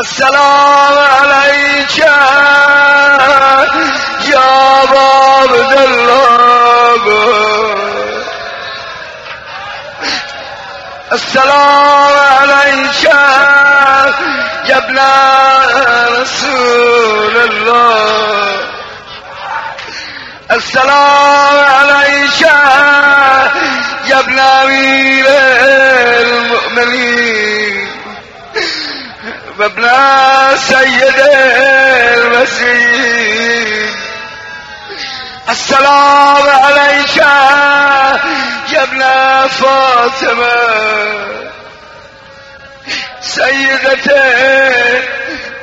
السلام عليك يا عبد الله السلام عليك يا ابن رسول الله. السلام عليك يا ابن امير وابن سيد المسيح. السلام عليك يا ابن فاطمة. سيدة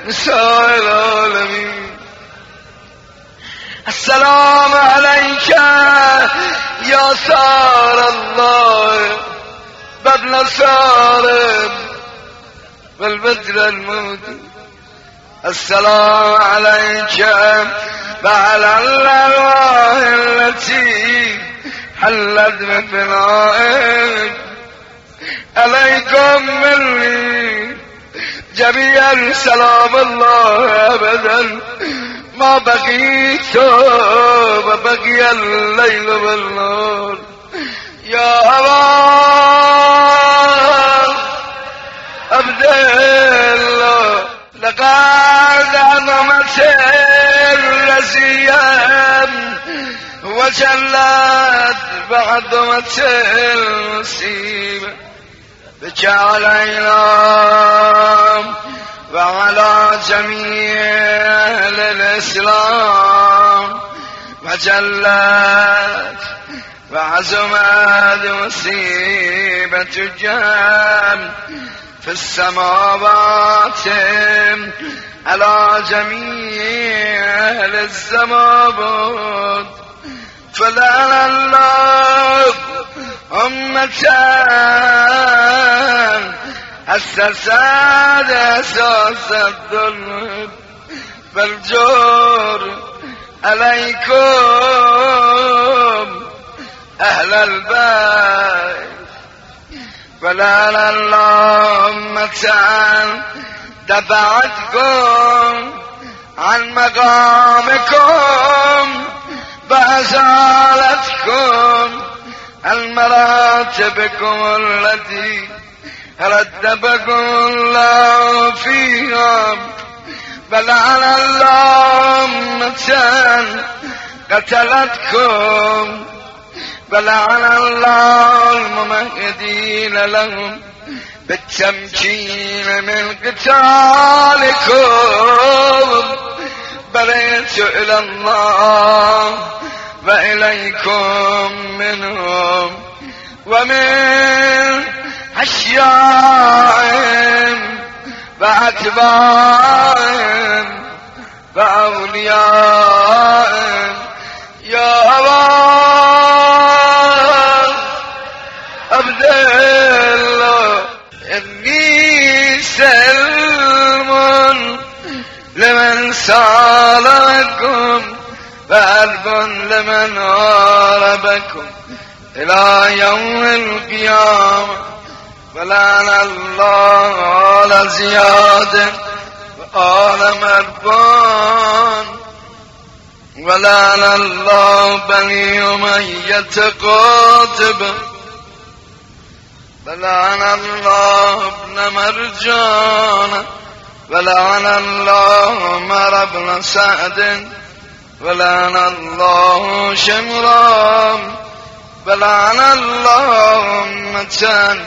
نساء العالمين. السلام عليك يا سار الله. بابن سارم والبدر الموت. السلام عليك وعلى الأرواح التي حلت بفنائك عليكم مني جميعا. سلام الله أبدا. ما بقيت وبقي الليل والنور يا أبا الله لقد عظمت الرزيان وجلت بعظمة المصيبة بك علينا وعلى جميع أهل الإسلام. وجلت وعزمت مصيبة الجهل في السماوات على جميع أهل الزمابات فلا الله أمة أسست أساس الظلم فالجور عليكم أهل البيت. فلا اللهم دفعتكم عن مقامكم فأزالتكم المراتبكم التي ردبكم الله فيها بل على اللهم قتلتكم على الله الممهدين لهم. بالتمكين من قتالكم. بريت إلى الله وإليكم منهم. ومن أشياء وأتباع وأولياء يا سالكم وألب لمن هاربكم إلى يوم القيامة. ولعن الله على زياد وآل مربان ولعن الله بني أمية قاتب ولعن الله ابن مرجان ولعن الله عمر بن سعد ولعن الله شمران ولعن الله أمتان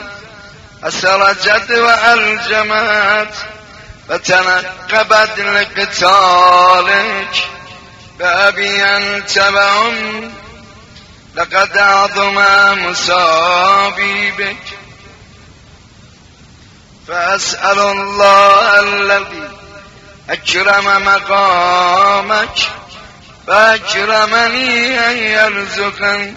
أسرجت وألجمت فتنقبت لقتالك. بأبي أنت وأم لقد عظم مصابي بك. فأسأل الله الذي أكرم مقامك فأكرمني أن يرزقني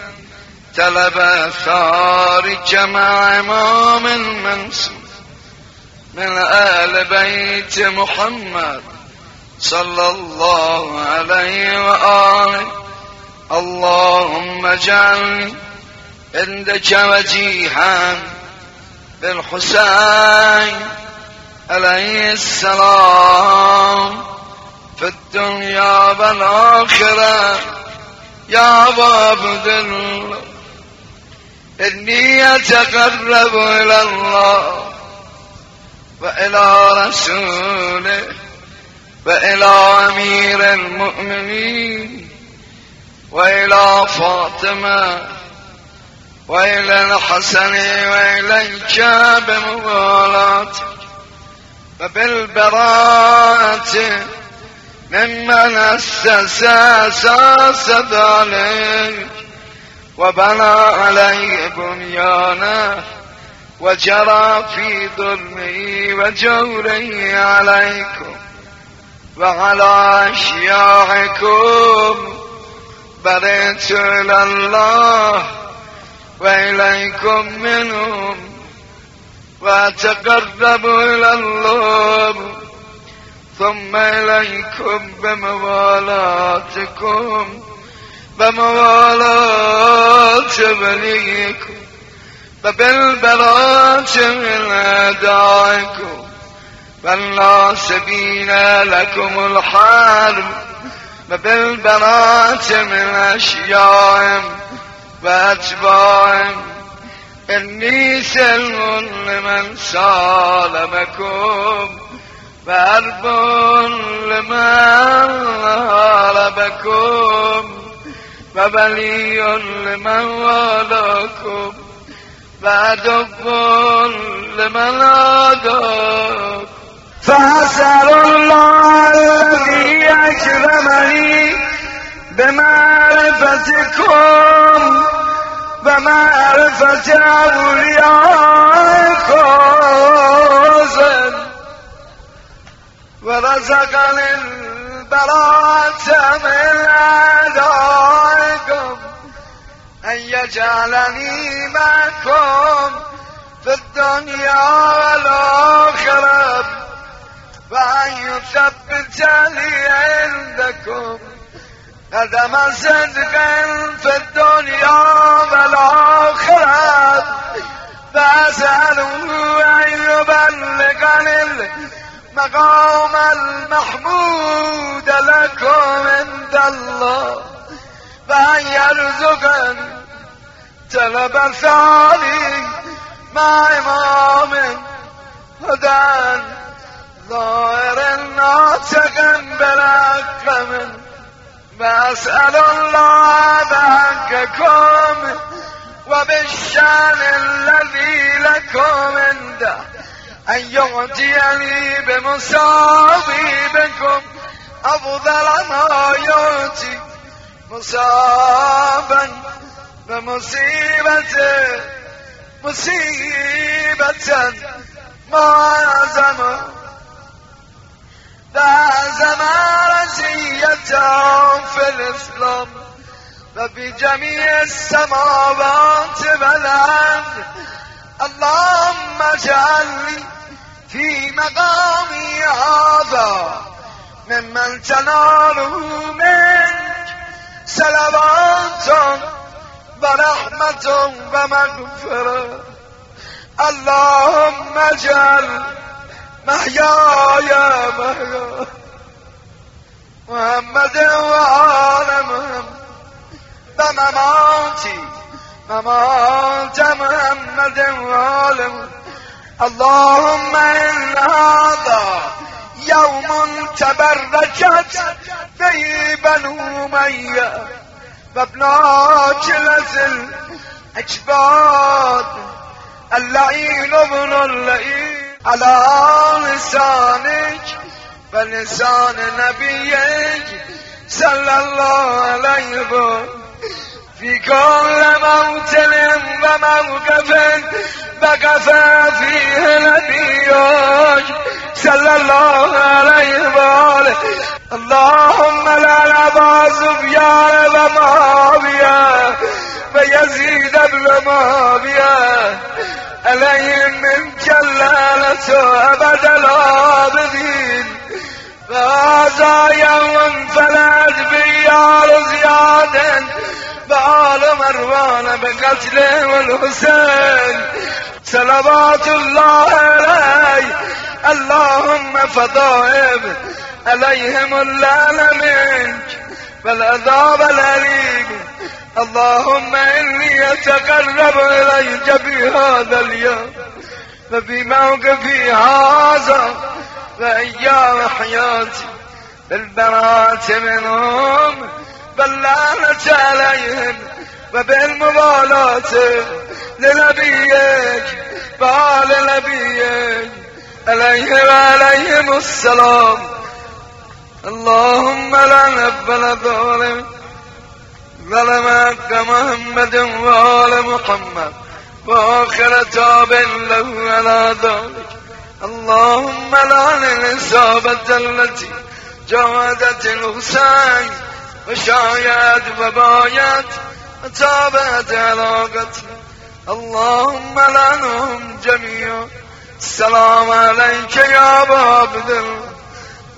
طلب أثارك مع إمام منصور من آل بيت محمد صلى الله عليه وآله. اللهم اجعلني عندك وجيها بالحسين عليه السلام. في الدنيا والآخرة يا عبد الله إني أتقرب إلى الله وإلى رسوله وإلى أمير المؤمنين وإلى فاطمة وإلى الحسن وإليك بموالاتك وبالبراءة ممن أسس أساس ذلك. وبنى عليه بنيانه وجرى في ظلمه وجوره عليكم وعلى أشياعكم. بريت إلى الله وإليكم منهم وأتقرب إلى الله ثم إليكم بموالاتكم بموالاة بنيكم فبالبراءة من أدائكم فالناصبين لكم الحرب فبالبراءة من أشيائهم وأتباعهم إني سلم لمن سالمكم وأرب لمن هاربكم وبلي لمن والاكم وعدب لمن عاداكم فأسأل الله الذي أكرمني بمعرفتكم. ومعرفة أوليائكم ورزقني البراءة من أعدائكم. أن يجعلني معكم في الدنيا والآخرة. وأن يثبت لي عندكم قدم صدق في الدنيا والآخرة فأسأله أن يبلغني المقام المحمود لكم عند الله. وأن يرزقني طلب ثاني مع إمام هدى ظاهر ناطق بالحق منه وأسأل الله بحقكم وبالشان الذي لكم عنده أن يعطيني بمصابيبكم أفضل ما يعطي مصابا بمصيبة مصيبة. ما عزم لازم رزيته في الإسلام وفي جميع السماوات والأرض اللهم اجعلني في مقامي هذا ممن تناله منك صلوات ورحمة ومغفرة اللهم اجعل محياي محيا محمد وآل محمد. ومماتي ممات محمد وآل محمد. اللهم إن هذا يوم تبرجت فيه بنو أمية وابنات لزل أجباد. اللعين ابن اللعين. على لسانك ولسان نبيك صلى الله عليه في كل موطن وموقف وقف فيه نبيك صلى الله عليه وآله اللهم لا نبا سفيان ومعاوية ويزيد بن معاوية عليهم من جلالة أبد العابدين فهذا يوم فلا بيار زياد. بآل مروان بقتله والحسين. صلوات الله عليه. اللهم فضائب عليهم اللعن منك. والعذاب الأليم. اللهم إني أتقرب إليك في هذا اليوم. وفي موقفي هذا وأيام حياتي. بالبراءة منهم باللعنة عليهم وبالمبالاة لنبيك وآل نبيك عليه وعليهم السلام. اللهم لا نبل ظالم ظلمك محمد وآل محمد. وآخر تاب له على ذلك. اللهم لعن الإصابة التي جاودت الحسين وشايت وبايت وتابت علاقتي. اللهم لعنهم جميعا. السلام عليك يا أبا عبد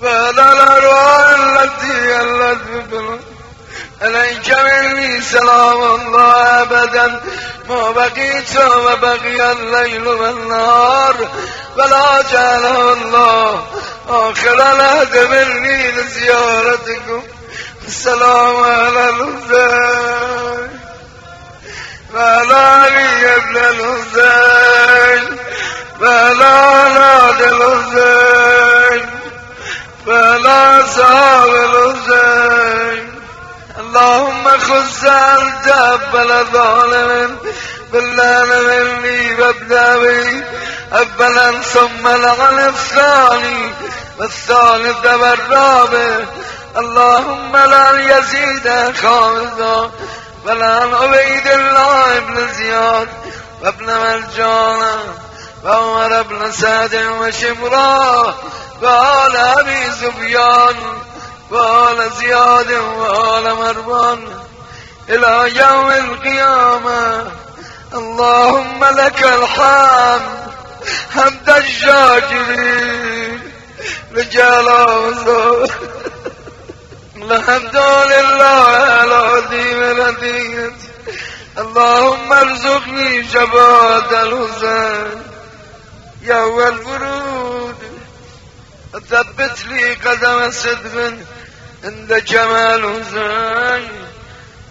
وعلى الأرواح التي الت عليك مني سلام الله ابدا ما بقيت وبقي الليل والنهار. ولا جعله الله آخر العهد مني لزيارتكم. السلام على الحسين وعلى علي ابن الحسين وعلى اولاد الحسين وعلى اصحاب الحسين اللهم خذ أنت الظالمين بالله من لي وابدابي أبلا ثم لعن الثاني والثالث والرابع اللهم لا يزيد خالدا ولعن عبيد الله ابن زياد. وابن مرجان وعمر ابن سعد وشمرا وعلى أبي سفيان. وآل زياد وآل مروان إلى يوم القيامة. اللهم لك الحمد. حمد الشاكرين. رجال وزور الحمد لله على عظيم نتيجة اللهم ارزقني شفاعة الحسين يوم الورود. ثبت لي قدم صدق عند جمال حسين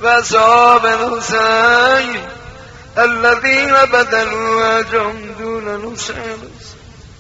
وأصحاب الحسين الذين بذلوا أجرهم دون الحسين